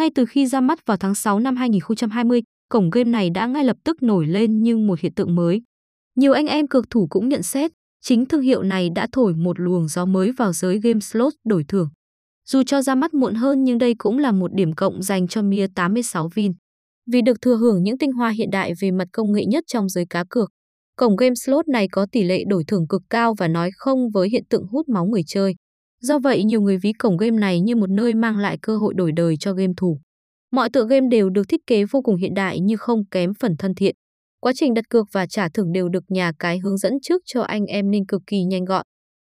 Ngay từ khi ra mắt vào tháng 6 năm 2020, cổng game này đã ngay lập tức nổi lên như một hiện tượng mới. Nhiều anh em cược thủ cũng nhận xét, chính thương hiệu này đã thổi một luồng gió mới vào giới game slot đổi thưởng. Dù cho ra mắt muộn hơn nhưng đây cũng là một điểm cộng dành cho Mia 86 Vin. Vì được thừa hưởng những tinh hoa hiện đại về mặt công nghệ nhất trong giới cá cược, cổng game slot này có tỷ lệ đổi thưởng cực cao và nói không với hiện tượng hút máu người chơi. Do vậy, nhiều người ví cổng game này như một nơi mang lại cơ hội đổi đời cho game thủ. Mọi tựa game đều được thiết kế vô cùng hiện đại nhưng không kém phần thân thiện. Quá trình đặt cược và trả thưởng đều được nhà cái hướng dẫn trước cho anh em nên cực kỳ nhanh gọn.